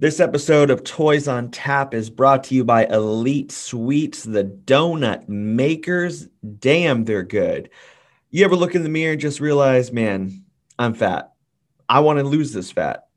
This episode of Toys on Tap is brought to you by Elite Sweets, the donut makers. Damn, they're good. You ever look in the mirror and just realize, man, I'm fat. I want to lose this fat.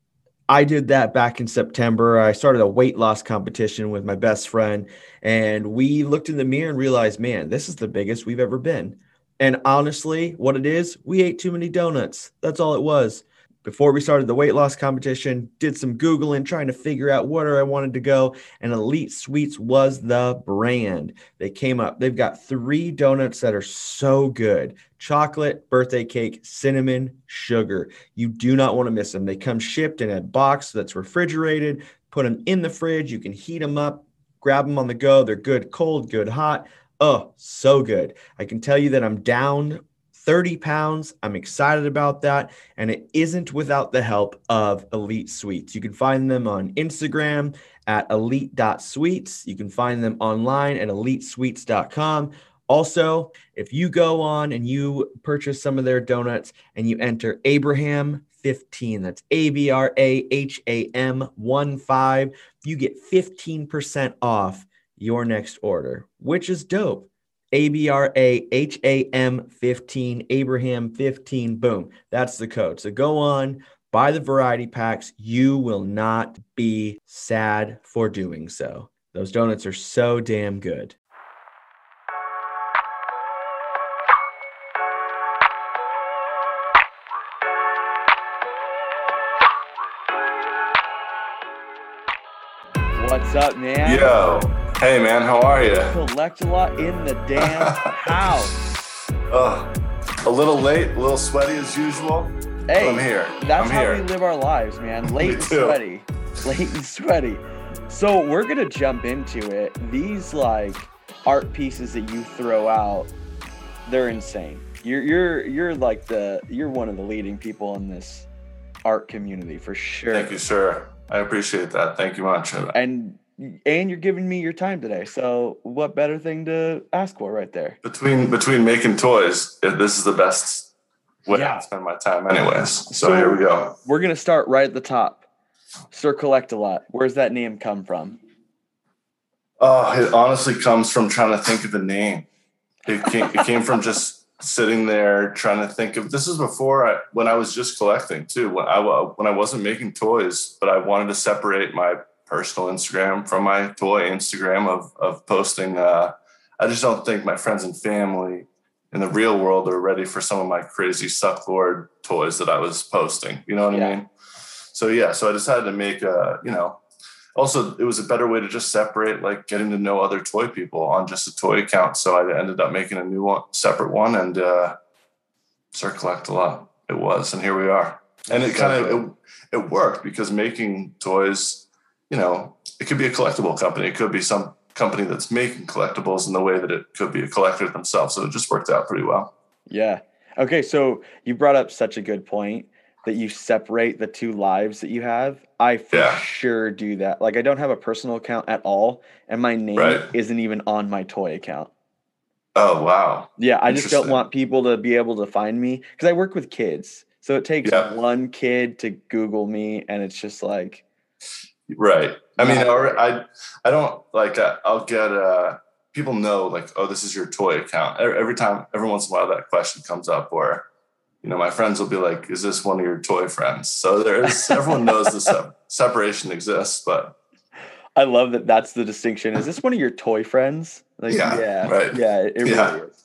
I did that back in September. I started a weight loss competition with my best friend, and we looked in the mirror and realized, man, this is the biggest we've ever been. And honestly, what it is, we ate too many donuts. That's all it was before we started the weight loss competition, did some Googling trying to figure out where I wanted to go. And Elite Sweets was the brand. They came up, they've got three donuts that are so good chocolate, birthday cake, cinnamon, sugar. You do not want to miss them. They come shipped in a box that's refrigerated, put them in the fridge. You can heat them up, grab them on the go. They're good cold, good hot. Oh, so good. I can tell you that I'm down 30 pounds. I'm excited about that. And it isn't without the help of Elite Sweets. You can find them on Instagram at elite.sweets. You can find them online at elitesweets.com. Also, if you go on and you purchase some of their donuts and you enter Abraham 15, that's A B R A H A M 1 5, you get 15% off your next order, which is dope. A B R A H A M 15, Abraham 15. Boom. That's the code. So go on, buy the variety packs. You will not be sad for doing so. Those donuts are so damn good. What's up, man? Yo. Hey man, how are you? Collect a lot in the damn house. Uh, a little late, a little sweaty as usual. Hey, I'm here. That's I'm how here. we live our lives, man. Late and sweaty. Late and sweaty. So we're gonna jump into it. These like art pieces that you throw out, they're insane. You're you're you're like the you're one of the leading people in this art community for sure. Thank you, sir. I appreciate that. Thank you much. And and you're giving me your time today. So what better thing to ask for right there? Between between making toys, this is the best way Yeah. to spend my time, anyways. So, So- here we go. We're gonna start right at the top. Sir Collect a Lot. Where's that name come from? Oh, it honestly comes from trying to think of a name. It came, it came from just sitting there trying to think of. This is before I, when I was just collecting too. When I when I wasn't making toys, but I wanted to separate my personal Instagram from my toy Instagram of of posting. Uh, I just don't think my friends and family in the real world are ready for some of my crazy sucklord toys that I was posting. You know what Yeah. I mean? So yeah, so I decided to make a you know also it was a better way to just separate like getting to know other toy people on just a toy account so i ended up making a new one separate one and uh start collect a lot it was and here we are and it kind of it, it worked because making toys you know it could be a collectible company it could be some company that's making collectibles in the way that it could be a collector themselves so it just worked out pretty well Yeah. Okay, so you brought up such a good point that you separate the two lives that you have. I for Yeah. sure do that. Like I don't have a personal account at all, and my name Right. isn't even on my toy account. oh wow Yeah, I just don't want people to be able to find me because I work with kids. So it takes Yeah. one kid to Google me, and it's just like, Right. I mean, or I, I don't like. Uh, I'll get. Uh, people know like, oh, this is your toy account. Every time, every once in a while, that question comes up, or you know, my friends will be like, "Is this one of your toy friends?" So there is. everyone knows the sep- separation exists, but I love that. That's the distinction. Is this one of your toy friends? Like, Yeah, yeah, right. yeah, it really Yeah. is.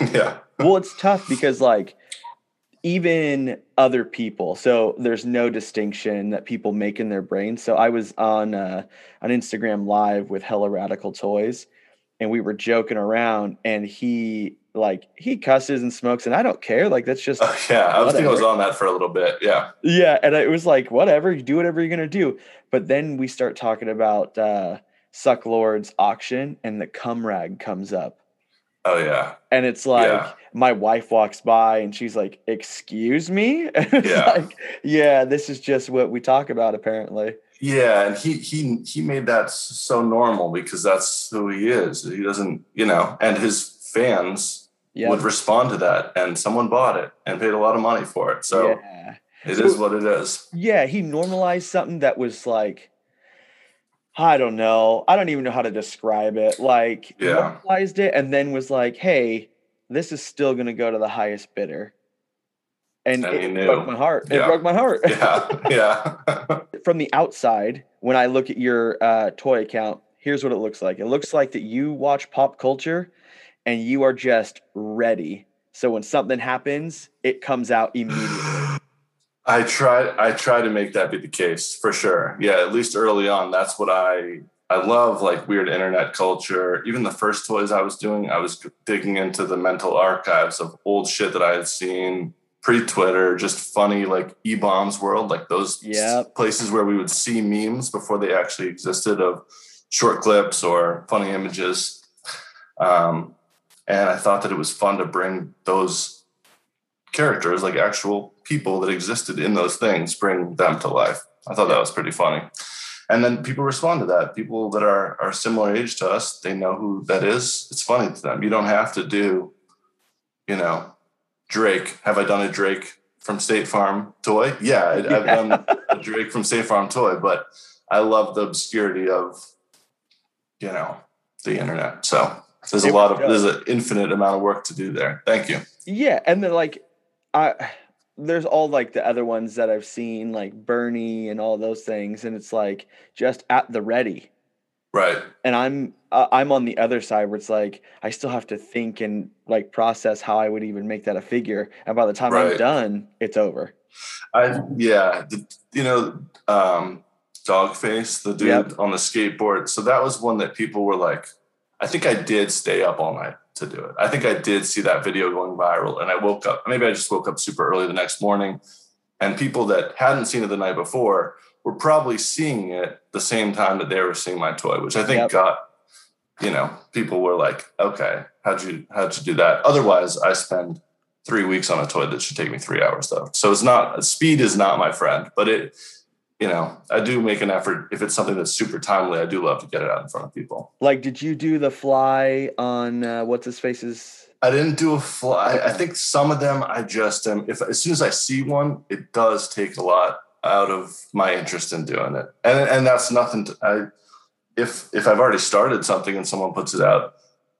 yeah, well it's tough because like even other people. So there's no distinction that people make in their brain. So i was on uh on instagram live with hella radical toys and we were joking around and he like he cusses and smokes and i don't care. Like that's just yeah. I was thinking I was on that for a little bit. Yeah, yeah and it was like whatever you do whatever you're gonna do. But then we start talking about uh Sucklord's auction and the cum rag comes up oh yeah, and it's like Yeah. my wife walks by and she's like, "Excuse me." Yeah. like, yeah, this is just what we talk about apparently. yeah. And he he he made that so normal because that's who he is. He doesn't, you know, and his fans Yeah. would respond to that and someone bought it and paid a lot of money for it so yeah. it is what it is Yeah, he normalized something that was like I don't know. I don't even know how to describe it. Like, Yeah. realized it and then was like, hey, this is still going to go to the highest bidder. And And it broke my heart. It broke my heart. Yeah, yeah. From the outside, when I look at your uh, toy account, here's what it looks like. It looks like that you watch pop culture and you are just ready. So when something happens, it comes out immediately. I try I try to make that be the case for sure. Yeah, at least early on, that's what I I love like weird internet culture. Even the first toys I was doing, I was digging into the mental archives of old shit that I had seen pre-Twitter, just funny like eBaum's World, like those Yep. places where we would see memes before they actually existed of short clips or funny images. Um, and I thought that it was fun to bring those characters, like actual people that existed in those things, bring them to life. I thought that was pretty funny. And then people respond to that. People that are are similar age to us, they know who that is. It's funny to them. You don't have to do, you know, Drake. Have I done a Drake from State Farm toy? Yeah, I, I've done a Drake from State Farm toy, but I love the obscurity of, you know, the internet. So there's a lot of there's an infinite amount of work to do there. Thank you. Yeah, and then like I there's all like the other ones that I've seen like Bernie and all those things and it's like just at the ready. Right. And I'm uh, I'm on the other side where it's like I still have to think and like process how I would even make that a figure and by the time I'm done it's over. I yeah, the, you know, um, Doggface, the dude Yep. on the skateboard. So that was one that people were like, I think I did stay up all night to do it. I think I did see that video going viral, and I woke up. Maybe I just woke up super early the next morning, and people that hadn't seen it the night before were probably seeing it the same time that they were seeing my toy, which I think Yep. got, you know, people were like, okay, how'd you how'd you do that? Otherwise, I spend three weeks on a toy that should take me three hours though. So it's not speed is not my friend, but it, you know, I do make an effort if it's something that's super timely. I do love to get it out in front of people. Like did you do the fly on uh, what's his face's I didn't do a fly. I think some of them I just am. If as soon as I see one, it does take a lot out of my interest in doing it, and and that's nothing. To, I if if I've already started something and someone puts it out,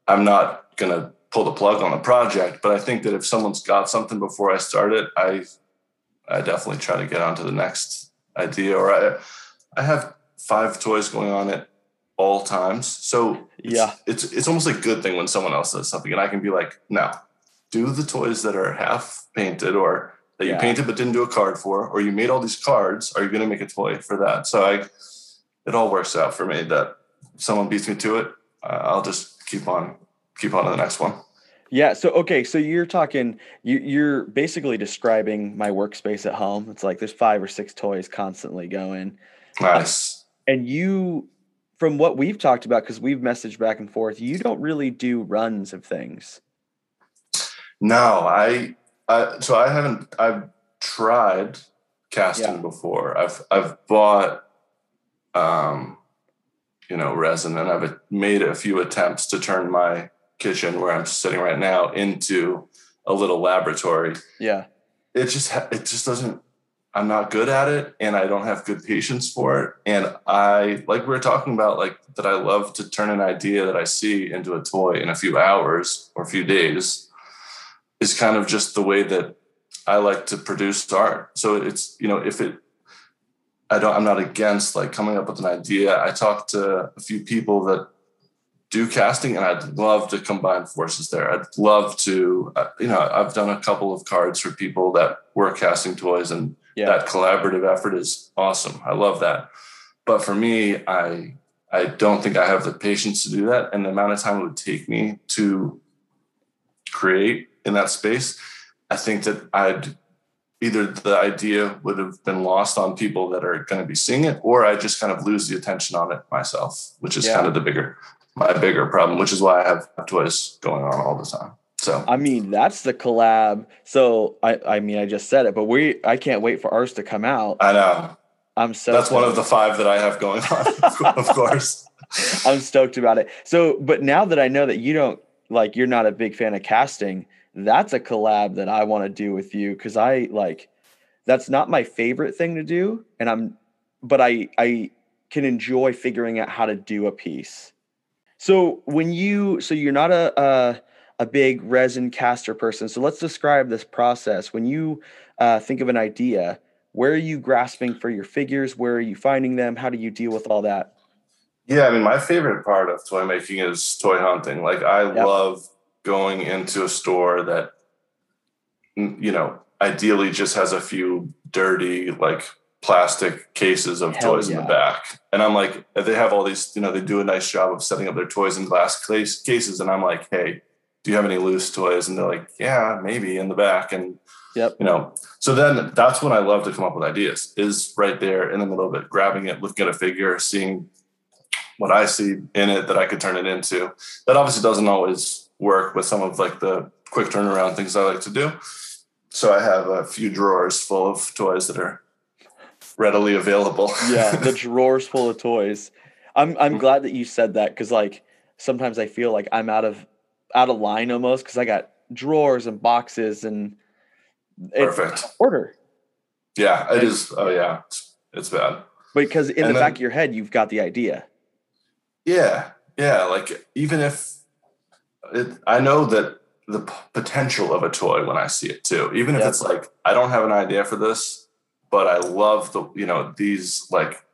I'm not gonna pull the plug on the project. But I think that if someone's got something before I start it, I I definitely try to get on to the next idea. Or I I have five toys going on at all times, so it's- Yeah. it's it's almost a good thing when someone else does something, and I can be like, no, do the toys that are half painted or that you Yeah. painted but didn't do a card for, or you made all these cards. Are you going to make a toy for that? So I, it all works out for me. That someone beats me to it, I'll just keep on keep on to the next one. Yeah. So okay. So you're talking. You, you're basically describing my workspace at home. It's like there's five or six toys constantly going, Nice. and you, from what we've talked about, because we've messaged back and forth, you don't really do runs of things. No, I, I so I haven't. I've tried casting Yeah. before. I've I've bought, um, you know, resin, and I've made a few attempts to turn my kitchen where I'm sitting right now into a little laboratory. Yeah. It just it just doesn't. I'm not good at it, and I don't have good patience for it. And I like we were talking about, like that. I love to turn an idea that I see into a toy in a few hours or a few days is kind of just the way that I like to produce art. So it's, you know, if it, I don't, I'm not against like coming up with an idea. I talked to a few people that do casting and I'd love to combine forces there. I'd love to, uh, you know, I've done a couple of cards for people that were casting toys and Yeah. that collaborative effort is awesome. I love that. But for me, I, I don't think I have the patience to do that. And the amount of time it would take me to create in that space, I think that I'd either the idea would have been lost on people that are going to be seeing it, or I just kind of lose the attention on it myself, which is Yeah. kind of the bigger, my bigger problem, which is why I have toys going on all the time. So I mean, that's the collab. So I, I mean, I just said it, but we, I can't wait for ours to come out. I know I'm so. that's one of the five that I have going on, of course. I'm stoked about it. So, but now that I know that you don't like, you're not a big fan of casting. That's a collab that I want to do with you because I like. That's not my favorite thing to do, and I'm, but I I can enjoy figuring out how to do a piece. So when you so you're not a a, a big resin caster person. So let's describe this process. When you uh, think of an idea, where are you grasping for your figures? Where are you finding them? How do you deal with all that? Yeah, I mean, my favorite part of toy making is toy hunting. Like, I yep. love going into a store that, you know, ideally just has a few dirty, like plastic cases of Hell toys yeah. in the back. And I'm like, they have all these, you know, they do a nice job of setting up their toys in glass case, cases. And I'm like, hey, do you have any loose toys? And they're like, yeah, maybe in the back. And, yep. you know, so then that's when I love to come up with ideas is right there in the middle of it, grabbing it, looking at a figure, seeing what I see in it that I could turn it into. That obviously doesn't always work with some of like the quick turnaround things I like to do. So I have a few drawers full of toys that are readily available. yeah, the drawers full of toys. I'm I'm glad that you said that because like sometimes I feel like I'm out of out of line almost because I got drawers and boxes and perfect order. Yeah, it is. Oh yeah, it's, it's bad. Because in and the then, back of your head, you've got the idea. Yeah, yeah. Like even if it, I know that the p- potential of a toy when I see it too, even if yep. it's like I don't have an idea for this, but I love the you know these like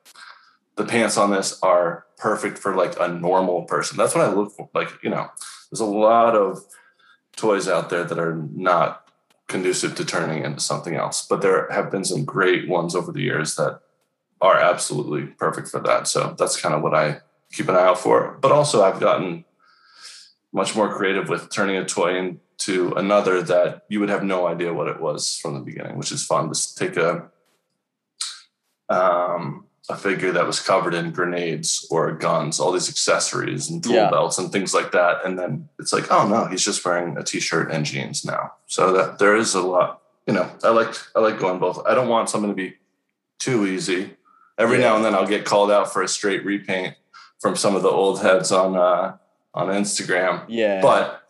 the pants on this are perfect for like a normal person. That's what I look for. Like you know, there's a lot of toys out there that are not conducive to turning into something else, but there have been some great ones over the years that are absolutely perfect for that. So that's kind of what I keep an eye out for. But also, I've gotten much more creative with turning a toy into another that you would have no idea what it was from the beginning, which is fun. Just take a um, a figure that was covered in grenades or guns, all these accessories and tool yeah. belts and things like that, and then it's like, oh no, he's just wearing a t-shirt and jeans now. So that there is a lot. You know, I like I like going both. I don't want something to be too easy. Every yeah. now and then I'll get called out for a straight repaint from some of the old heads on uh, on Instagram. Yeah. But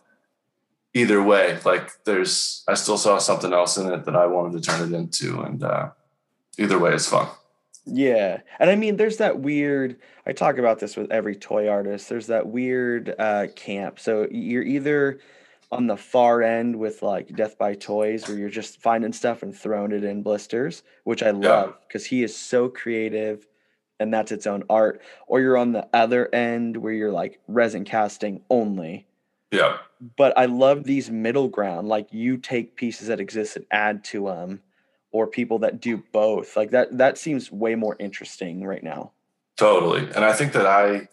either way, like there's I still saw something else in it that I wanted to turn it into, and uh, either way, it's fun. Yeah. And I mean, there's that weird, I talk about this with every toy artist. There's that weird uh, camp. So you're either on the far end with like Death by Toys, where you're just finding stuff and throwing it in blisters, which I love because yeah. he is so creative and that's its own art, or you're on the other end where you're like resin casting only. Yeah. But I love these middle ground. Like you take pieces that exist and add to them, or people that do both. Like that. That seems way more interesting right now. Totally, and I think that I,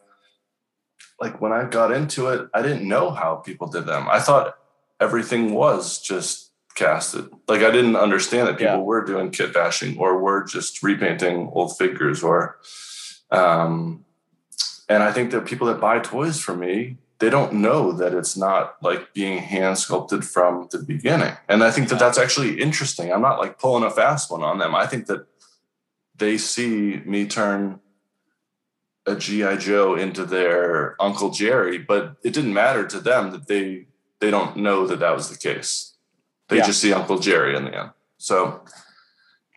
like when I got into it, I didn't know how people did them. I thought everything was just casted. Like I didn't understand that people yeah. were doing kit bashing or were just repainting old figures or um and I think that people that buy toys for me, they don't know that it's not like being hand sculpted from the beginning. And I think that that's actually interesting. I'm not like pulling a fast one on them. I think that they see me turn a GI Joe into their Uncle Jerry, but it didn't matter to them that they they don't know that that was the case. They yeah. just see Uncle Jerry in the end. So,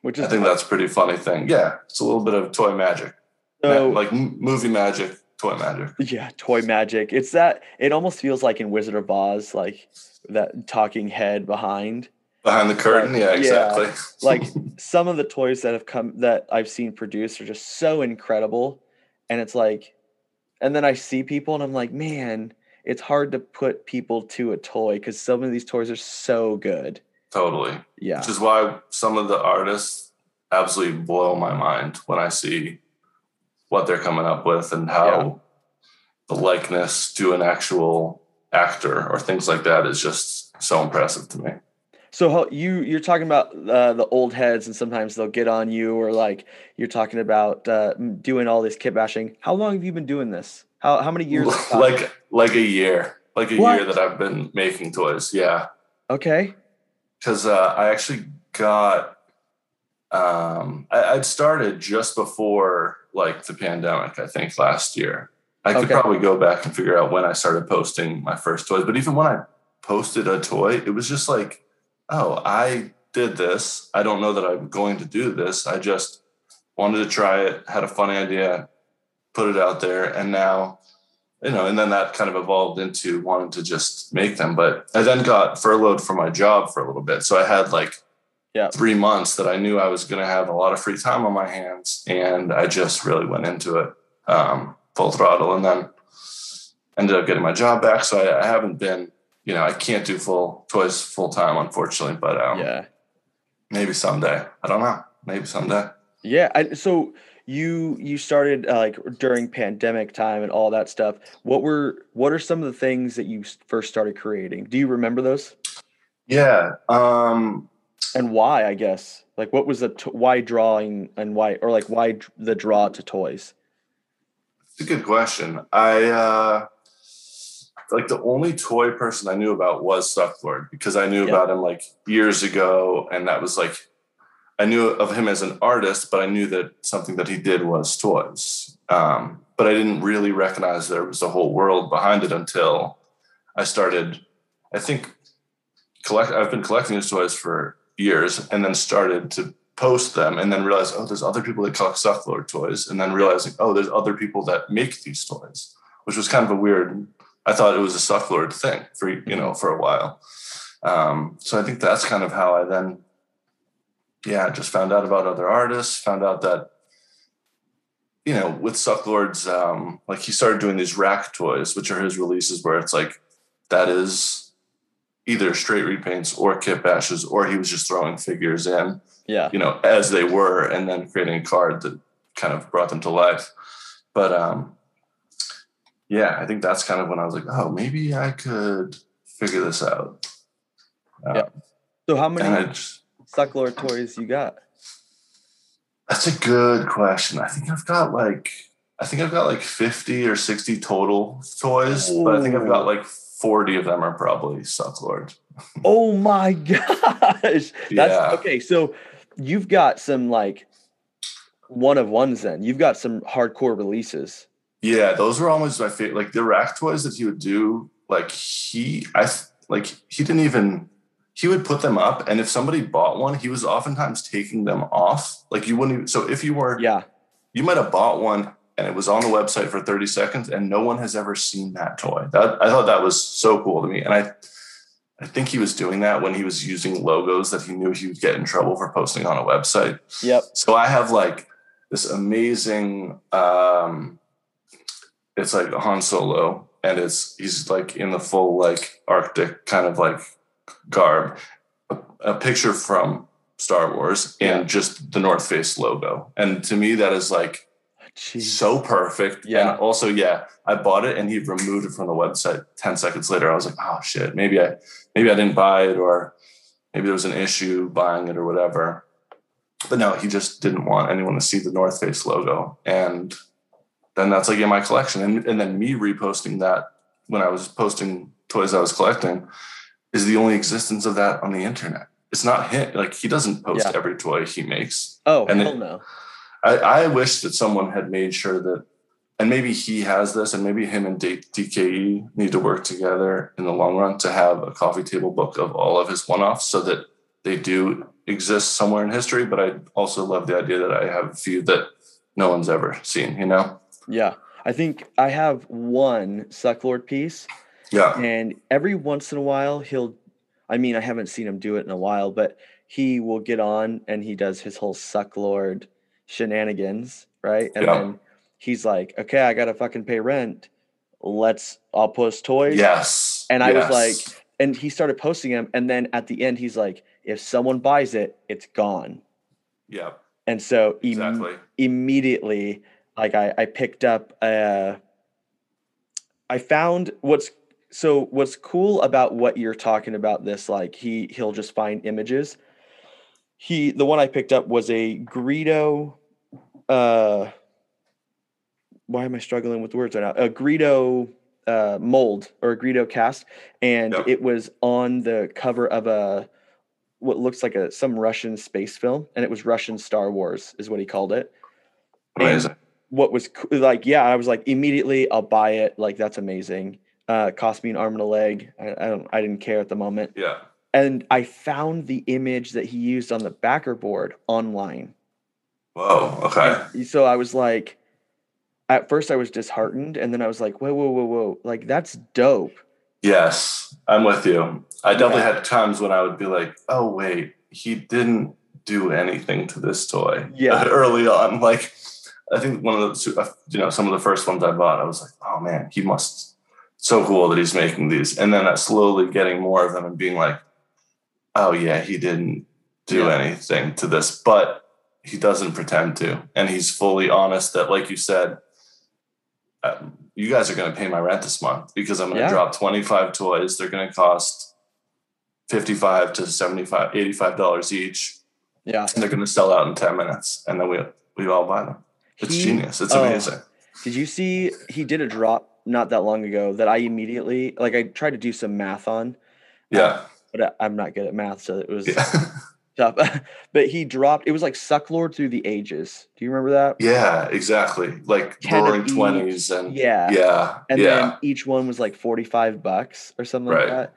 which I think that's a pretty funny thing. Yeah, it's a little bit of toy magic, so, like movie magic, toy magic. Yeah, toy magic. It's that. It almost feels like in Wizard of Oz, like that talking head behind. Behind the curtain, like, yeah, exactly. Yeah, like some of the toys that have come that I've seen produced are just so incredible, and it's like, and then I see people and I'm like, man, it's hard to put people to a toy because some of these toys are so good. Totally. Yeah. Which is why some of the artists absolutely blow my mind when I see what they're coming up with and how yeah. the likeness to an actual actor or things like that is just so impressive to me. So you you're talking about uh, the old heads, and sometimes they'll get on you, or like you're talking about uh, doing all this kit bashing. How long have you been doing this? How how many years? like like a year, like a what? year that I've been making toys. Yeah. Okay. Because uh, I actually got, um, I, would started just before like the pandemic. I think last year. I could okay. probably go back and figure out when I started posting my first toys. But even when I posted a toy, it was just like, oh, I did this. I don't know that I'm going to do this. I just wanted to try it, had a fun idea, put it out there, and now, you know, and then that kind of evolved into wanting to just make them. But I then got furloughed from my job for a little bit, so I had like yeah. three months that I knew I was going to have a lot of free time on my hands, and I just really went into it um, full throttle, and then ended up getting my job back. So I, I haven't been, you know, I can't do full toys full time, unfortunately, but um, yeah, maybe someday. I don't know. Maybe someday. Yeah. I, so you you started uh, like during pandemic time and all that stuff. What were what are some of the things that you first started creating? Do you remember those? Yeah. Um, and why? I guess like what was the t- why drawing and why or like why the draw to toys? It's a good question. I uh, like the only toy person I knew about was Sucklord because I knew about him like years ago, and that was like I knew of him as an artist, but I knew that something that he did was toys. Um, but I didn't really recognize there was a whole world behind it until I started. I think collect. I've been collecting his toys for years, and then started to post them, and then realized, oh, there's other people that collect Sucklord toys, and then realizing, oh, there's other people that make these toys, which was kind of a weird I thought it was a Sucklord thing for you know for a while. Um, so I think that's kind of how I then, yeah, just found out about other artists. Found out that you know with Sucklord's um, like he started doing these rack toys, which are his releases where it's like that is either straight repaints or kit bashes, or he was just throwing figures in, yeah, you know, as they were, and then creating a card that kind of brought them to life. But um, yeah, I think that's kind of when I was like, oh, maybe I could figure this out. Um, yeah. So how many just, Sucklord toys you got? That's a good question. I think I've got like I think I've got like 50 or 60 total toys, Ooh. but I think I've got like 40 of them are probably Sucklord. oh my gosh. That's yeah. okay. So you've got some like one of ones then. You've got some hardcore releases. Yeah, those were almost my favorite. Like the rack toys that he would do, like he, I like he didn't even. He would put them up, and if somebody bought one, he was oftentimes taking them off. Like you wouldn't. Even, so if you were, yeah, you might have bought one and it was on the website for 30 seconds, and no one has ever seen that toy. That I thought that was so cool to me, and I, I think he was doing that when he was using logos that he knew he would get in trouble for posting on a website. Yep. So I have like this amazing. um it's like Han Solo, and it's he's like in the full like Arctic kind of like garb. A, a picture from Star Wars and just the North Face logo, and to me that is like Jeez. so perfect. Yeah. And also, yeah, I bought it and he removed it from the website. Ten seconds later, I was like, oh shit, maybe I maybe I didn't buy it or maybe there was an issue buying it or whatever. But no, he just didn't want anyone to see the North Face logo. And then that's like in my collection. And, and then me reposting that when I was posting toys I was collecting is the only existence of that on the internet. It's not him. Like he doesn't post yeah. every toy he makes. Oh, and hell it, no. I, I wish that someone had made sure that, and maybe he has this, and maybe him and DKE need to work together in the long run to have a coffee table book of all of his one offs so that they do exist somewhere in history. But I also love the idea that I have a few that no one's ever seen, you know? Yeah. I think I have one Sucklord piece. Yeah. And every once in a while he'll I mean, I haven't seen him do it in a while, but he will get on and he does his whole Sucklord shenanigans, right? And yeah. then he's like, Okay, I gotta fucking pay rent. Let's I'll post toys. Yes. And I yes. was like, and he started posting them, and then at the end he's like, if someone buys it, it's gone. Yeah. And so exactly. Im- immediately like I, I picked up uh I found what's so what's cool about what you're talking about this like he he'll just find images. He the one I picked up was a Greedo uh why am I struggling with words right now? A Greedo uh, mold or a Greedo cast, and it was on the cover of a what looks like a some Russian space film, and it was Russian Star Wars, is what he called it. Amazing. And what was like, yeah, I was like, immediately I'll buy it. Like, that's amazing. Uh, cost me an arm and a leg. I, I don't, I didn't care at the moment. Yeah. And I found the image that he used on the backer board online. Whoa. Okay. And so I was like, at first I was disheartened, and then I was like, whoa, whoa, whoa, whoa, like that's dope. Yes, I'm with you. I definitely yeah. had times when I would be like, oh wait, he didn't do anything to this toy. Yeah, early on, like I think one of the uh, you know some of the first ones I bought, I was like, oh man, he must so cool that he's making these, and then slowly getting more of them and being like, oh yeah, he didn't do yeah. anything to this, but he doesn't pretend to, and he's fully honest that, like you said, uh, you guys are going to pay my rent this month because I'm going to yeah. drop 25 toys. They're going to cost 55 to 75, 85 dollars each. Yeah, and they're going to sell out in 10 minutes, and then we we all buy them. It's he, genius. It's amazing. Uh, did you see he did a drop not that long ago that I immediately like I tried to do some math on. Yeah. Uh, but I, am not good at math, so it was yeah. tough. but he dropped it was like Sucklord through the ages. Do you remember that? Yeah, exactly. Like roaring twenties and yeah. Yeah. And yeah. then each one was like 45 bucks or something right. like that.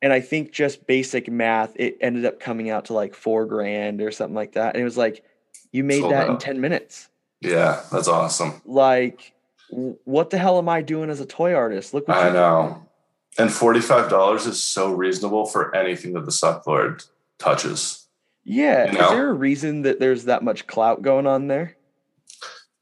And I think just basic math, it ended up coming out to like four grand or something like that. And it was like, you made Sold that out. in 10 minutes. Yeah, that's awesome. Like what the hell am I doing as a toy artist? Look, I know. And forty-five dollars is so reasonable for anything that the Sucklord touches. Yeah, you know? is there a reason that there's that much clout going on there?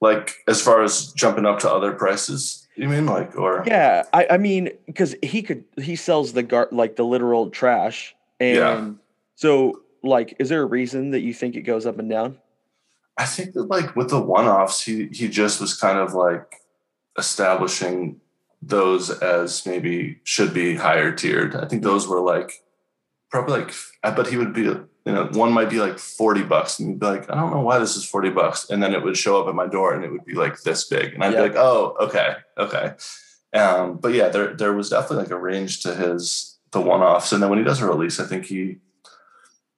Like as far as jumping up to other prices, you mean like or yeah, I, I mean because he could he sells the gar like the literal trash, and yeah. so like, is there a reason that you think it goes up and down? I think that like with the one-offs, he he just was kind of like establishing those as maybe should be higher tiered. I think those were like probably like I bet he would be you know one might be like 40 bucks and you'd be like I don't know why this is 40 bucks. And then it would show up at my door and it would be like this big. And I'd be like oh okay okay. Um, but yeah there there was definitely like a range to his the one offs and then when he does a release I think he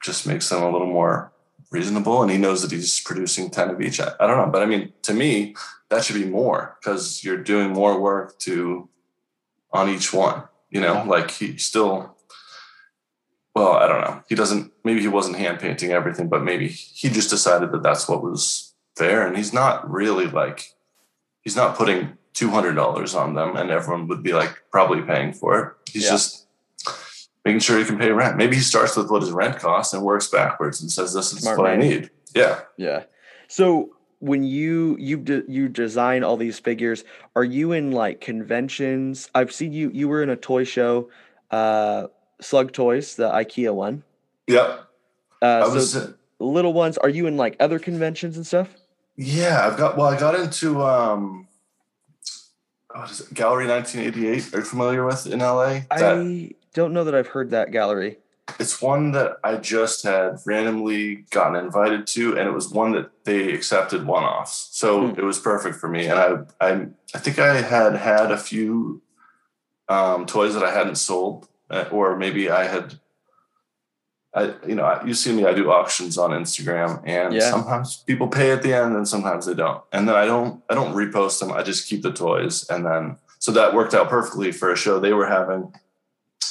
just makes them a little more reasonable and he knows that he's producing 10 of each. I, I don't know but I mean to me that should be more because you're doing more work to on each one you know? Yeah. like he still well i don't know. He doesn't maybe he wasn't hand painting everything but maybe he just decided that that's what was fair and he's not really like he's not putting $200 on them and everyone would be like probably paying for it. He's yeah. just making sure he can pay rent. Maybe he starts with what his rent costs and works backwards and says this is Smart what man. i need. Yeah. Yeah. So when you you de- you design all these figures are you in like conventions? I've seen you you were in a toy show uh slug toys the ikea one yep uh so was, little ones are you in like other conventions and stuff yeah i've got well i got into um what is it gallery 1988 are you familiar with in la that, i don't know that i've heard that gallery it's one that I just had randomly gotten invited to, and it was one that they accepted one offs. So hmm. it was perfect for me. And I, I, I think I had had a few um, toys that I hadn't sold, uh, or maybe I had. I, you know, you see me. I do auctions on Instagram, and yeah. sometimes people pay at the end, and sometimes they don't. And then I don't, I don't repost them. I just keep the toys, and then so that worked out perfectly for a show they were having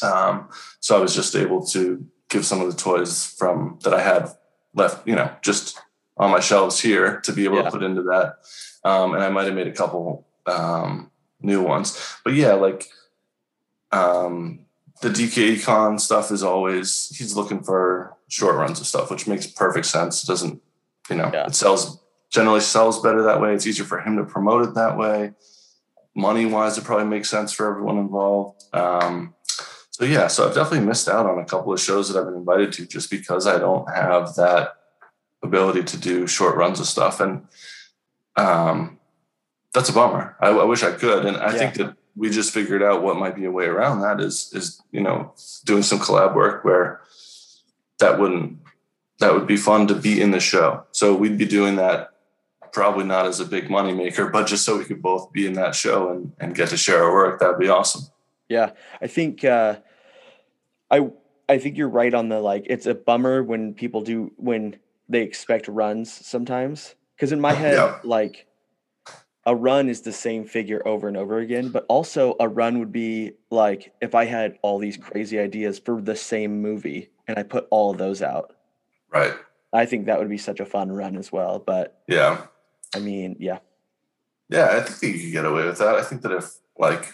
um, so I was just able to give some of the toys from that I had left, you know, just on my shelves here to be able yeah. to put into that. Um, and I might have made a couple um, new ones, but yeah, like um, the DK Con stuff is always he's looking for short runs of stuff, which makes perfect sense. It doesn't, you know, yeah. it sells generally sells better that way. It's easier for him to promote it that way. Money wise, it probably makes sense for everyone involved. Um, so yeah, so I've definitely missed out on a couple of shows that I've been invited to just because I don't have that ability to do short runs of stuff, and um, that's a bummer. I, I wish I could, and I yeah. think that we just figured out what might be a way around that is is you know doing some collab work where that wouldn't that would be fun to be in the show. So we'd be doing that probably not as a big money maker, but just so we could both be in that show and, and get to share our work, that'd be awesome. Yeah. I think uh I I think you're right on the like it's a bummer when people do when they expect runs sometimes because in my head yeah. like a run is the same figure over and over again but also a run would be like if I had all these crazy ideas for the same movie and I put all of those out. Right. I think that would be such a fun run as well but Yeah. I mean, yeah. Yeah, I think you could get away with that. I think that if like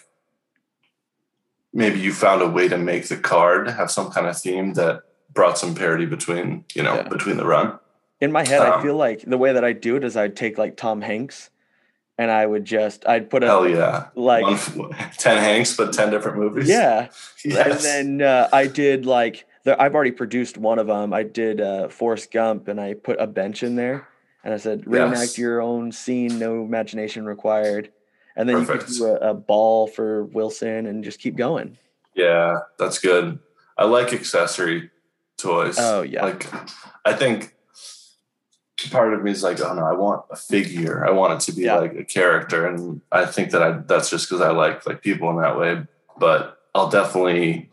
maybe you found a way to make the card have some kind of theme that brought some parity between, you know, Yeah. between the run. In my head, I Um, feel like the way that I do it is I'd take like Tom Hanks, and I would just I'd put a Hell yeah. like One, 10 Hanks, but 10 different movies. yeah, Yes. and then uh, I did like the, I've already produced one of them. I did uh, Forrest Gump, and I put a bench in there, and I said reenact Yes. your own scene, no imagination required. And then you Perfect. could do a, a ball for Wilson, and just keep going. Yeah, that's good. I like accessory toys. Oh, yeah. Like I think part of me is like, oh no, I want a figure. I want it to be Yeah. like a character. And I think that I that's just because I like like people in that way. But I'll definitely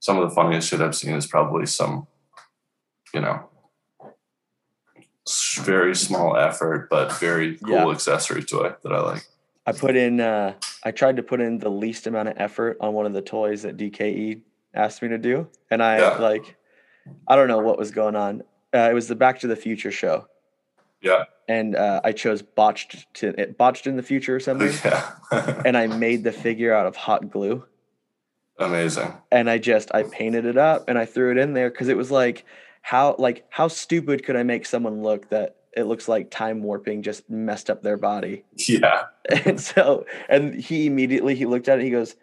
some of the funniest shit I've seen is probably some, you know, very small effort, but very cool Yeah. accessory toy that I like. I put in uh I tried to put in the least amount of effort on one of the toys that DKE asked me to do. And I Yeah. like I don't know what was going on. Uh, it was the Back to the Future show. Yeah. And uh, I chose botched to botched in the future or something. Yeah. and I made the figure out of hot glue. Amazing. And I just I painted it up and I threw it in there because it was like how like how stupid could I make someone look that it looks like time warping just messed up their body. Yeah. And so, and he immediately he looked at it. He goes,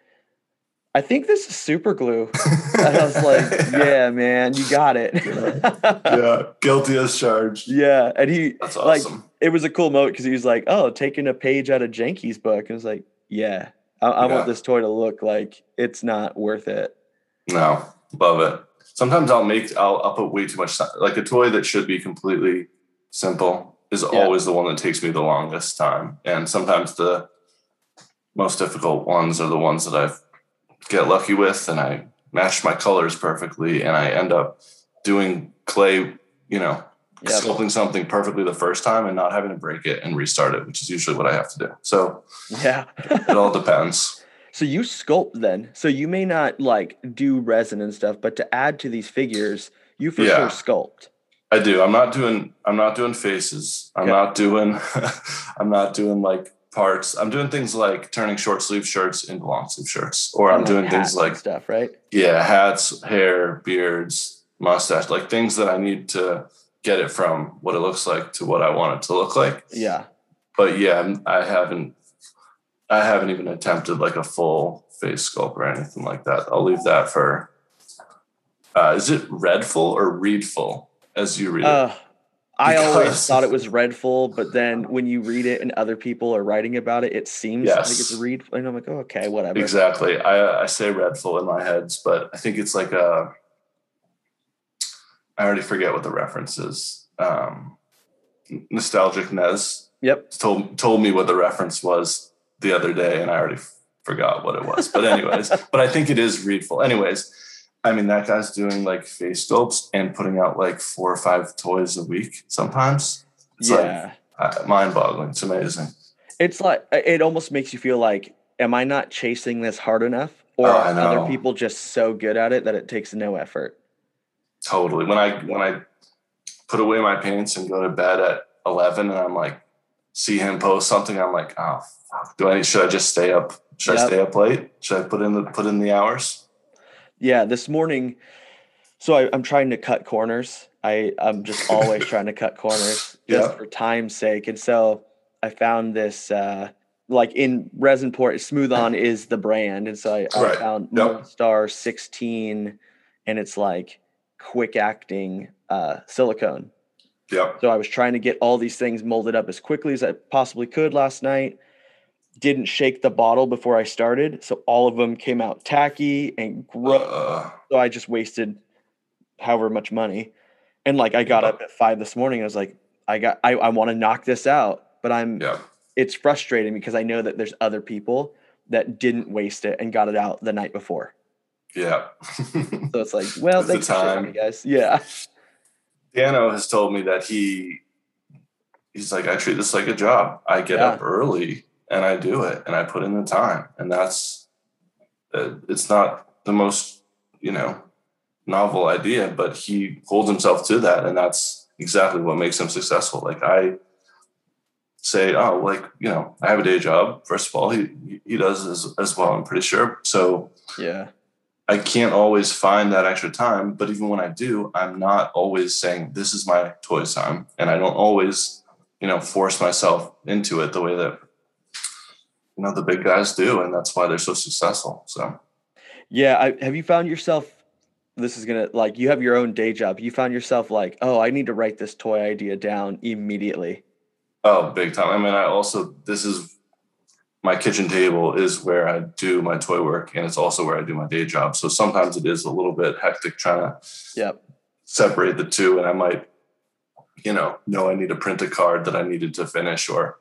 "I think this is super glue." And I was like, "Yeah, man, you got it." yeah. Guilty as charged. yeah, and he That's like it was a cool moment because he was like, "Oh, taking a page out of Jenky's book," and I was like, "Yeah, I, I Yeah. want this toy to look like it's not worth it." no, love it. Sometimes I'll make I'll, I'll put way too much. Like a toy that should be completely simple is Yeah. always the one that takes me the longest time. And sometimes the most difficult ones are the ones that I get lucky with and I match my colors perfectly and I end up doing clay, you know, Yep. sculpting something perfectly the first time and not having to break it and restart it, which is usually what I have to do. So Yeah. it all depends. so you sculpt then. So you may not like do resin and stuff, but to add to these figures, you for Yeah. sure sculpt. I do. I'm not doing. I'm not doing faces. I'm Okay. not doing. I'm not doing like parts. I'm doing things like turning short sleeve shirts into long sleeve shirts, or I'm And, doing things like stuff, right? yeah, hats, hair, beards, mustache, like things that I need to get it from what it looks like to what I want it to look like. Yeah. But yeah, I'm- haven't. I haven't even attempted like a full face sculpt or anything like that. I'll leave that for. Uh, is it Redful or Readful as you read it? I always thought it was Redful, but then when you read it and other people are writing about it, it seems like it's Yes. read. And I'm like, oh, okay, whatever. Exactly. I I say Redful in my heads, but I think it's like a. I already forget what the reference is. Um, nostalgic Nez Yep. told told me what the reference was the other day, and I already forgot what it was. But anyways, but I think it is Readful. Anyways, I mean that guy's doing like face sculpts and putting out like four or five toys a week. Sometimes it's yeah. like uh, mind boggling. It's amazing. it's like it almost makes you feel like, am I not chasing this hard enough? Or Oh, are other people just so good at it that it takes no effort? Totally. When I when I put away my paints and go to bed at eleven, and I'm like, see him post something, I'm like, oh fuck. Do I should I just stay up? Should I stay up late? Should I put in the put in the hours? Yeah, this morning. So I, I'm trying to cut corners. I I'm just always trying to cut corners just Yeah. for time's sake. And so I found this uh like in Resinport, Smooth On is the brand, and so I, I Right. found Yep. Star 16, and it's like quick acting uh, silicone. Yep. So I was trying to get all these things molded up as quickly as I possibly could last night. Didn't shake the bottle before I started, so all of them came out tacky and gross. Uh, So I just wasted however much money. And like I got up at five this morning. I was like, I got I, I want to knock this out. But I'm yeah. it's frustrating because I know that there's other people that didn't waste it and got it out the night before. Yeah. So it's like, well, the thanks sharing time. it, guys. Yeah. Dano has told me that he he's like, I treat this like a job. I get Yeah. up early and I do it and I put in the time. And that's uh, it's not the most, you know, novel idea, but he holds himself to that. And that's exactly what makes him successful. Like I say, oh, like, you know, I have a day job. First of all, he, he does as, as well, I'm pretty sure. So Yeah. I can't always find that extra time. But even when I do, I'm not always saying, this is my toys time. And I don't always, you know, force myself into it the way that, you know, the big guys do. And that's why they're so successful. So, Yeah. I, have you found yourself? This is gonna like you have your own day job. You found yourself like, oh, I need to write this toy idea down immediately. oh, big time. I mean, I also, this is my kitchen table is where I do my toy work and it's also where I do my day job. So sometimes it is a little bit hectic trying to Yep. separate the two and i might you know know i need to print a card that i needed to finish or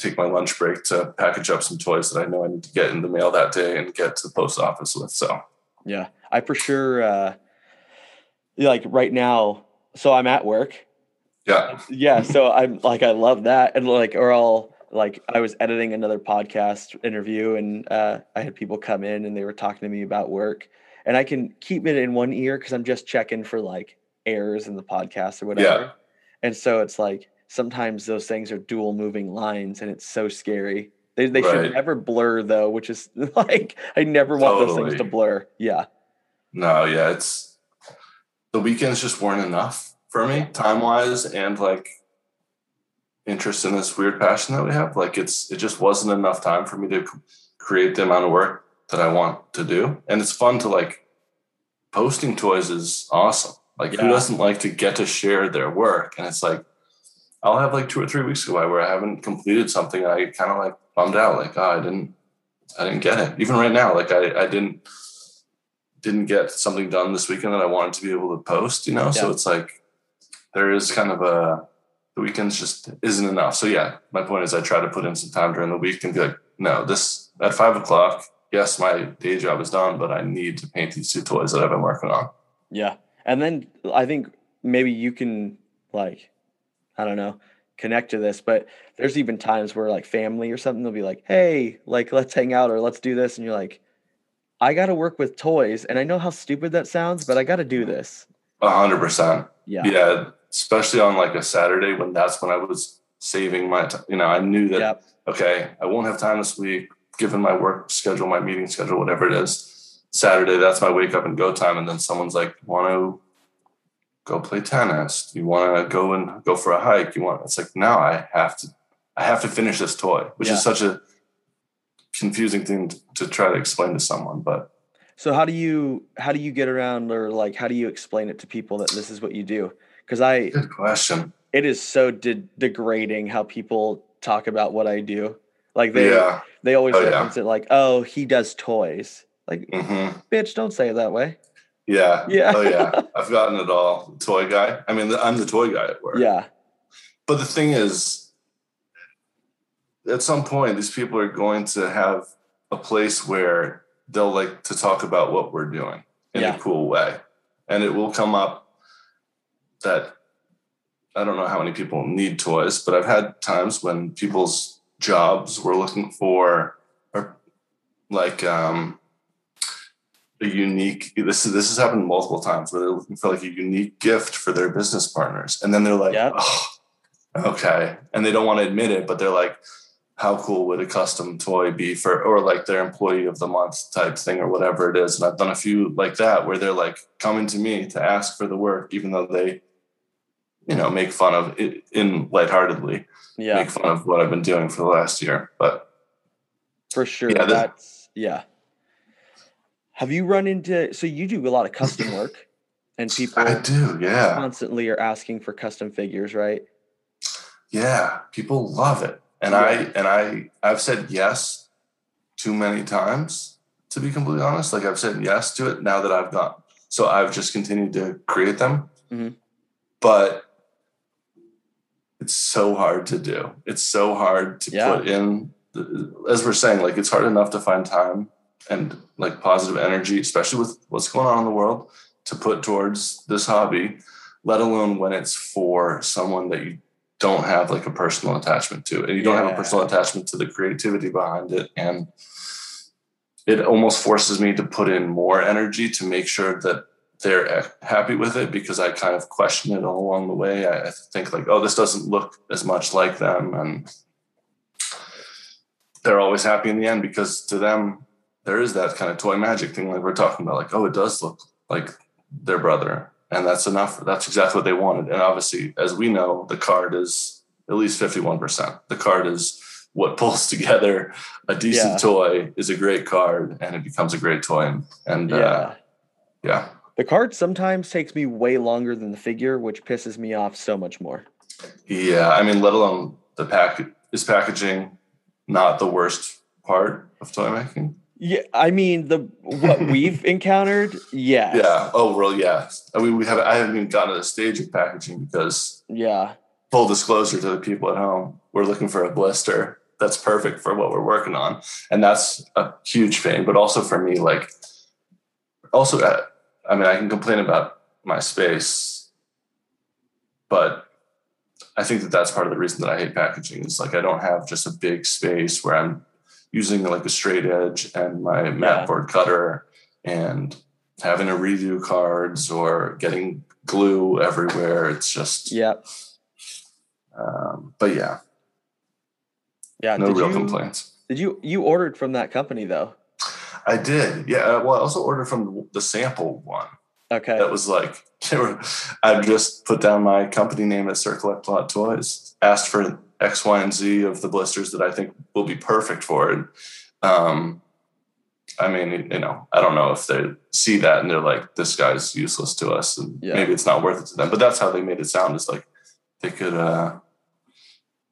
take my lunch break to package up some toys that i know i need to get in the mail that day and get to the post office with so Yeah. I for sure uh like right now, so I'm at work. yeah Yeah. So I'm like I love that. And like or I'll like I was editing another podcast interview and uh I had people come in and they were talking to me about work. And I can keep it in one ear because I'm just checking for like errors in the podcast or whatever. Yeah. And so it's like sometimes those things are dual moving lines and it's so scary. They, they Right. should never blur though, which is like I never want those things to blur. Yeah. no yeah it's the weekends just weren't enough for me time wise and like interest in this weird passion that we have like it's it just wasn't enough time for me to create the amount of work that i want to do and it's fun to like posting toys is awesome like who doesn't like to get to share their work and it's like i'll have like two or three weeks go by where i haven't completed something and i get kind of like bummed out like oh i didn't i didn't get it even right now like i i didn't didn't get something done this weekend that i wanted to be able to post you know so it's like there is kind of a the weekends just isn't enough. So yeah, my point is I try to put in some time during the week and be like, no, this at five o'clock, yes, my day job is done, but I need to paint these two toys that I've been working on. Yeah. And then I think maybe you can like, I don't know, connect to this, but there's even times where like family or something, they'll be like, Hey, like let's hang out or let's do this. And you're like, I got to work with toys. And I know how stupid that sounds, but I got to do this. A hundred percent. Yeah. Yeah. Especially on like a Saturday when that's when I was saving my time. You know, I knew that Yep. okay, I won't have time this week, given my work schedule, my meeting schedule, whatever it is. Saturday, that's my wake up and go time. And then someone's like, want to go play tennis? You want to go and go for a hike? You want, it's like, now I have to, I have to finish this toy, which Yeah. is such a confusing thing to, to try to explain to someone. But So how do you, how do you get around or like, how do you explain it to people that this is what you do? Cause I, good question. it is so de- degrading how people talk about what I do. Like they, yeah. they always Oh, yeah. reference it like, oh, he does toys. Like, hmm bitch, don't say it that way. Yeah. Yeah. Oh, yeah. I've gotten it all. Toy guy. I mean, I'm the toy guy at work. Yeah. But the thing is, at some point, these people are going to have a place where they'll like to talk about what we're doing in Yeah. a cool way. And it will come up that I don't know how many people need toys, but I've had times when people's jobs were looking for or like um a unique this is this has happened multiple times where they're looking for like a unique gift for their business partners. And then they're like, Yep. oh, okay. And they don't want to admit it, but they're like, how cool would a custom toy be for or like their employee of the month type thing or whatever it is. And I've done a few like that where they're like coming to me to ask for the work, even though they, you know, make fun of it in lightheartedly, Yeah. make fun of what I've been doing for the last year. But For sure. Yeah, that's yeah. Have you run into so you do a lot of custom work and people I do, yeah. constantly are asking for custom figures, right? Yeah. People love it. And I and I I've said yes too many times, to be completely honest. Like I've said yes to it now that I've gone. So I've just continued to create them. Mhm. But it's so hard to do. It's so hard to Yeah. put in as we're saying, like it's hard enough to find time and like positive energy, especially with what's going on in the world, to put towards this hobby, let alone when it's for someone that you don't have like a personal attachment to and you don't have a personal attachment to the creativity behind it and it almost forces me to put in more energy to make sure that they're happy with it because I kind of question it all along the way. I, I think like, oh, this doesn't look as much like them, and they're always happy in the end because to them there is that kind of toy magic thing like we're talking about like oh it does look like their brother and that's enough that's exactly what they wanted and obviously as we know the card is at least 51% the card is what pulls together a decent yeah. toy is a great card and it becomes a great toy and, and yeah uh, yeah the card sometimes takes me way longer than the figure which pisses me off so much more yeah i mean let alone the pack is packaging not the worst part of toy making. Yeah, I mean the what we've encountered, yeah. Yeah. Oh well, yeah. I mean, we have. I haven't even gotten to the stage of packaging because. Yeah. Full disclosure to the people at home, we're looking for a blister that's perfect for what we're working on, and that's a huge pain. But also for me, like, also, uh, I mean, I can complain about my space, but I think that that's part of the reason that I hate packaging. Is like I don't have just a big space where I'm using like a straight edge and my mat board cutter and having to redo cards or getting glue everywhere. It's just yeah. Um, but yeah, yeah. No real you, complaints. Did you you ordered from that company though? I did. Yeah. Uh, well, I also ordered from the sample one. Okay. That was like I just put down my company name at Sir Collect a Lot Toys, asked for X, Y, and Z of the blisters that I think will be perfect for it. Um, I mean, you know, I don't know if they see that and they're like, "This guy's useless to us," and yeah. maybe it's not worth it to them. But that's how they made it sound. Is like they could, uh,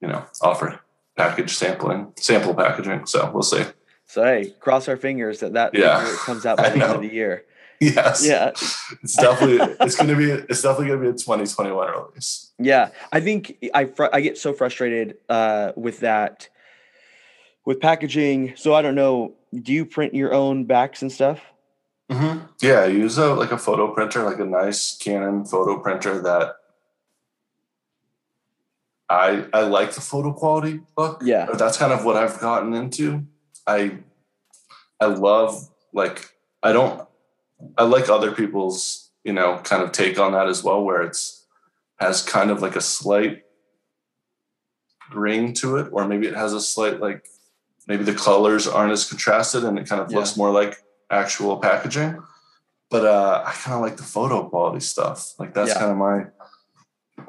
you know, offer package sampling, sample packaging. So we'll see. So hey, cross our fingers that that yeah. comes out by the end of the year. Yes. Yeah. It's definitely it's going to be it's definitely going to be a 2021 release. Yeah, I think I fr- I get so frustrated uh, with that with packaging. So I don't know. Do you print your own backs and stuff? Mm-hmm. Yeah, I use a like a photo printer, like a nice Canon photo printer that I I like the photo quality look. Yeah, that's kind of what I've gotten into. I I love like I don't I like other people's, you know, kind of take on that as well, where it's has kind of like a slight ring to it, or maybe it has a slight like maybe the colors aren't as contrasted and it kind of yeah. looks more like actual packaging. But uh, I kind of like the photo quality stuff. Like that's yeah. kind of my.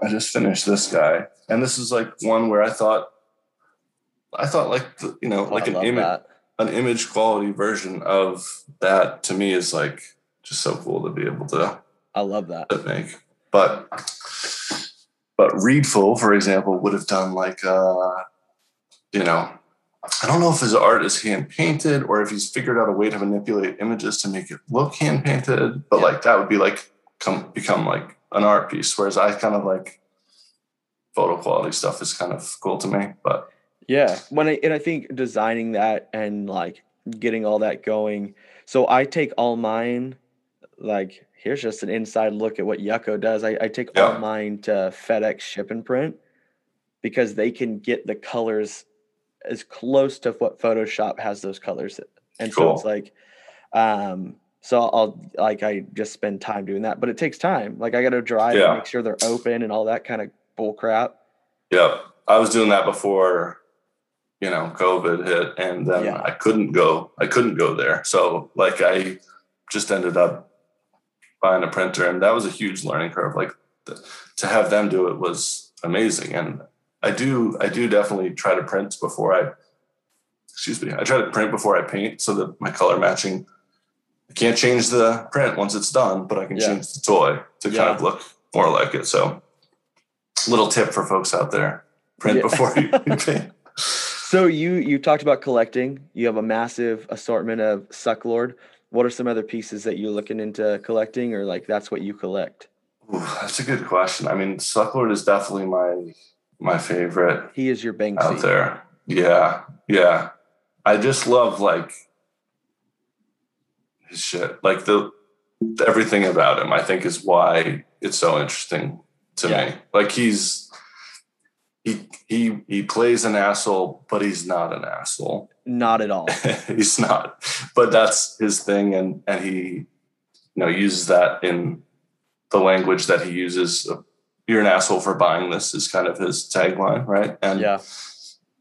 I just finished this guy, and this is like one where I thought, I thought like the, you know oh, like an image, an image quality version of that to me is like just so cool to be able to. I love that. Make, but but Readful, for example, would have done like uh, you know, I don't know if his art is hand painted or if he's figured out a way to manipulate images to make it look hand painted. But yeah. like that would be like come become like an art piece. Whereas I kind of like photo quality stuff is kind of cool to me. But yeah, when I and I think designing that and like getting all that going. So I take all mine like here's just an inside look at what Yucko does. I, I take yeah. all mine to FedEx ship and print because they can get the colors as close to what Photoshop has those colors. And cool. so it's like, um, so I'll like I just spend time doing that, but it takes time. Like I got to drive yeah. and make sure they're open and all that kind of bull crap. Yep, I was doing that before, you know, COVID hit, and then yeah. I couldn't go. I couldn't go there, so like I just ended up buying a printer, and that was a huge learning curve. Like the, to have them do it was amazing, and I do I do definitely try to print before I excuse me I try to print before I paint so that my color matching. I can't change the print once it's done, but I can yeah. change the toy to yeah. kind of look more like it. So, little tip for folks out there: print yeah. before you paint. So you you talked about collecting. You have a massive assortment of Sucklord what are some other pieces that you're looking into collecting or like that's what you collect? Ooh, that's a good question. I mean sucklord is definitely my my favorite he is your bank out there. Yeah yeah. I just love like his shit. Like the everything about him i think is why it's so interesting to yeah. me like he's he he he plays an asshole but he's not an asshole not at all. He's not, but that's his thing, and and he you know uses that in the language that he uses. You're an asshole for buying this is kind of his tagline, right? And Yeah.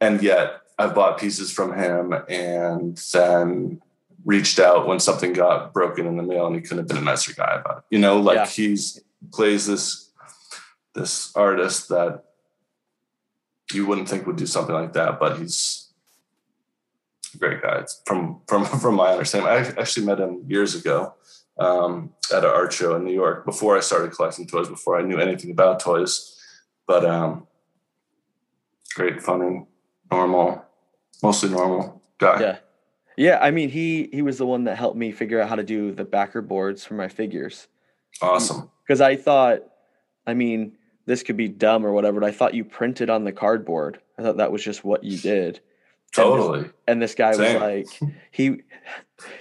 and yet I've bought pieces from him and then reached out when something got broken in the mail and he couldn't have been a nicer guy about it. You know, like Yeah. he's plays this this artist that you wouldn't think would do something like that, but he's great guy. It's from from from my understanding. I actually met him years ago um, at an art show in New York before I started collecting toys, before I knew anything about toys. But um, great, funny, normal, mostly normal guy. Yeah. Yeah, I mean he he was the one that helped me figure out how to do the backer boards for my figures. Awesome. Because I thought, I mean, this could be dumb or whatever, but I thought you printed on the cardboard. I thought that was just what you did. Totally. And this guy Same. was like, he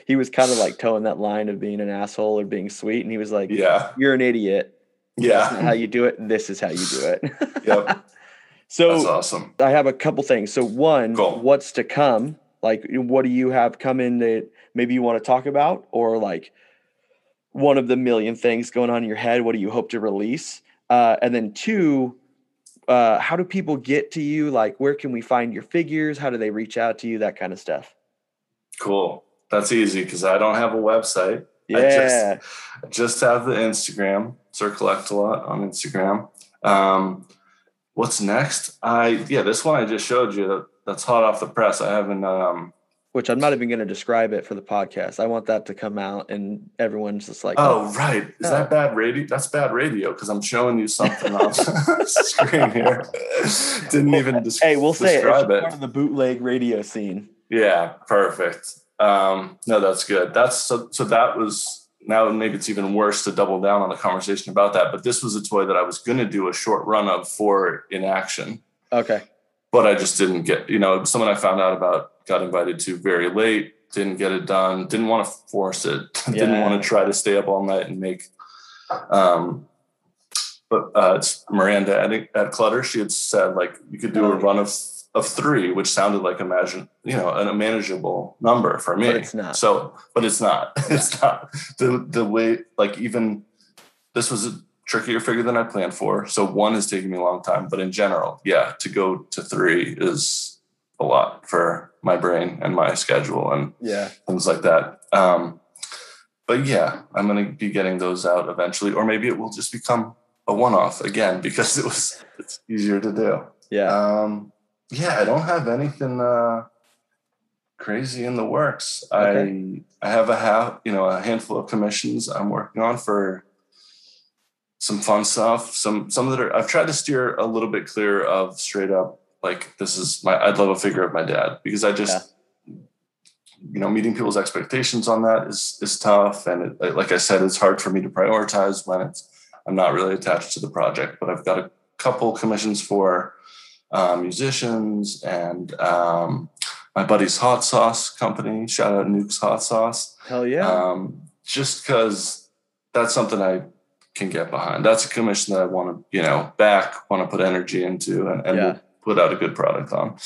he was kind of like towing that line of being an asshole or being sweet, and he was like, Yeah. "You're an idiot. Not how you do it. This is how you do it." Yep. so That's awesome. I have a couple things. So one, Cool. what's to come? Like, what do you have coming that maybe you want to talk about, or like one of the million things going on in your head? What do you hope to release? Uh, and then two, uh, how do people get to you? Like, where can we find your figures? How do they reach out to you? That kind of stuff. Cool. That's easy because I don't have a website. I Yeah. just, I just have the Instagram, Sir Collect a lot on Instagram. Um, what's next? I yeah, this one I just showed you. That, that's hot off the press. I haven't. Um, Which I'm not even going to describe it for the podcast. I want that to come out and everyone's just like, oh right, is Oh. that bad radio? That's bad radio because I'm showing you something on screen here. Didn't even des- hey, we'll say it. It's part of the bootleg radio scene. Yeah, perfect. Um, no, that's good. That's so, so that was now maybe it's even worse to double down on the conversation about that. But this was a toy that I was going to do a short run of for in action, Okay. but I just didn't get. You know, it was someone I found out about, got invited to very late, didn't get it done, didn't want to force it, didn't want to try to stay up all night and make. Um, but uh, it's Miranda at, at Clutter. She had said like you could do a run of of three, which sounded like imagine you know an, a manageable number for me. But it's not. So, but it's not. It's not the the way like even this was a trickier figure than I planned for. So one is taking me a long time, but in general, yeah, to go to three is a lot for my brain and my schedule and Yeah. things like that. Um, but yeah, I'm going to be getting those out eventually, or maybe it will just become a one-off again because it was it's easier to do. Yeah. Um, yeah, I don't have anything uh, crazy in the works. Okay. I I have a half, you know, a handful of commissions I'm working on for some fun stuff. Some some that are I've tried to steer a little bit clear of straight up like this is my I'd love a figure of my dad because I just you know meeting people's expectations on that is is tough and it, like I said it's hard for me to prioritize when it's I'm not really attached to the project but I've got a couple commissions for um, musicians and um, my buddy's hot sauce company. Shout out Nuke's Hot Sauce. Hell yeah. Um, just because that's something I can get behind. That's a commission that I want to, you know, back, want to put energy into, and, and Yeah. Put out a good product on.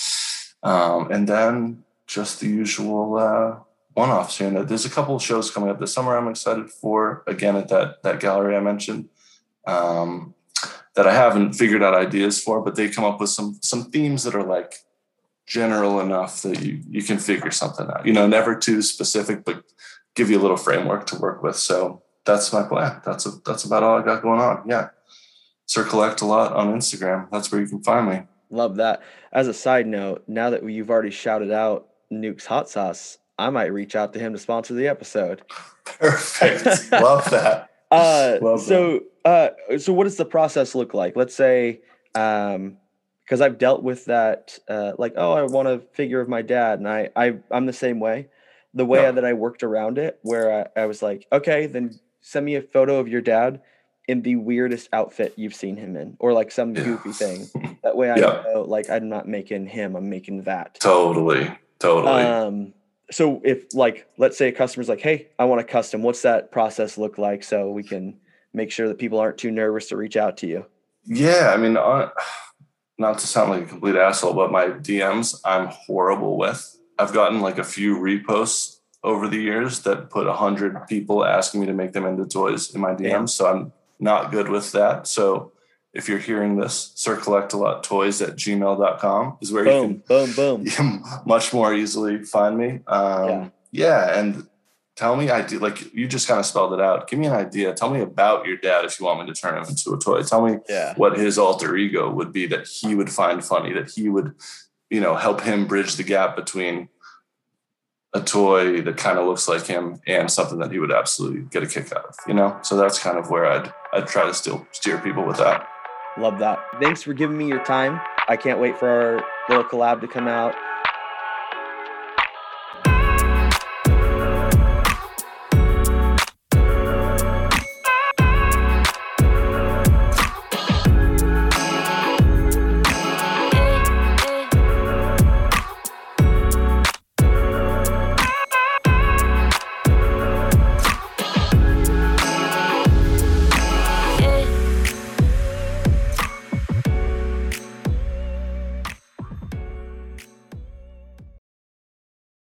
Um, and then just the usual uh, one-offs here. And there's a couple of shows coming up this summer. I'm excited for again at that that gallery I mentioned. Um, that I haven't figured out ideas for, but they come up with some some themes that are like general enough that you you can figure something out. You know, never too specific, but give you a little framework to work with. So that's my plan. That's a, that's about all I got going on. Yeah, Sir Collect a lot on Instagram. That's where you can find me. Love that. As a side note, now that you've already shouted out Nuke's hot sauce, I might reach out to him to sponsor the episode. Perfect. Love that. Uh, Love so, uh, so what does the process look like? Let's say, um, because I've dealt with that, uh, like, oh, I want a figure of my dad, and I, I, I'm the same way. The way Yeah. that I worked around it, where I, I was like, okay, then send me a photo of your dad in the weirdest outfit you've seen him in, or like some Yeah. goofy thing. That way, I Yeah. know, like, I'm not making him, I'm making that. Totally. Totally. Um, so if like let's say a customer's like, hey, I want a custom, what's that process look like so we can make sure that people aren't too nervous to reach out to you? Yeah, I mean, on, not to sound like a complete asshole, but my DMs I'm horrible with. I've gotten like a few reposts over the years that put a hundred people asking me to make them into toys in my DMs. So I'm not good with that. So if you're hearing this, Sir Collect a Lot Toys at gmail.com is where you Boom, boom, boom. can much more easily find me. Um, yeah. and tell me idea like you just kind of spelled it out. Give me an idea. Tell me about your dad if you want me to turn him into a toy. Tell me Yeah. what his alter ego would be that he would find funny, that he would, you know, help him bridge the gap between a toy that kind of looks like him and something that he would absolutely get a kick out of, you know? So that's kind of where I'd I'd try to still steer people with that. Love that. Thanks for giving me your time. I can't wait for our little collab to come out.